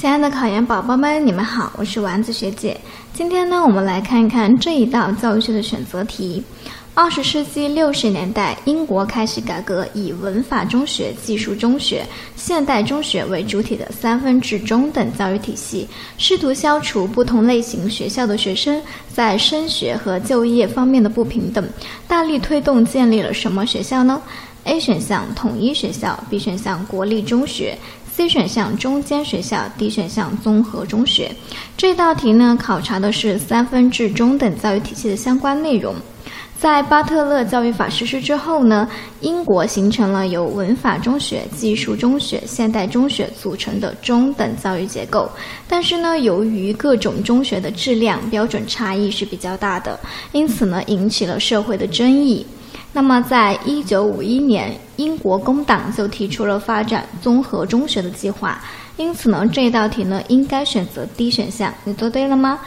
亲爱的考研宝宝们，你们好，我是丸子学姐。今天呢，我们来看一看这一道教育学的选择题。二十世纪六十年代，英国开始改革以文法中学、技术中学、现代中学为主体的三分制中等教育体系，试图消除不同类型学校的学生在升学和就业方面的不平等，大力推动建立了什么学校呢？A 选项统一学校，B 选项国立中学。C 选项中间学校，D 选项综合中学。这道题呢，考察的是三分制中等教育体系的相关内容。在巴特勒教育法实施之后呢，英国形成了由文法中学、技术中学、现代中学组成的中等教育结构。但是呢，由于各种中学的质量标准差异是比较大的，因此呢，引起了社会的争议。那么，在一九五一年，英国工党就提出了发展综合中学的计划。因此呢，这道题呢，应该选择 D 选项。你做对了吗？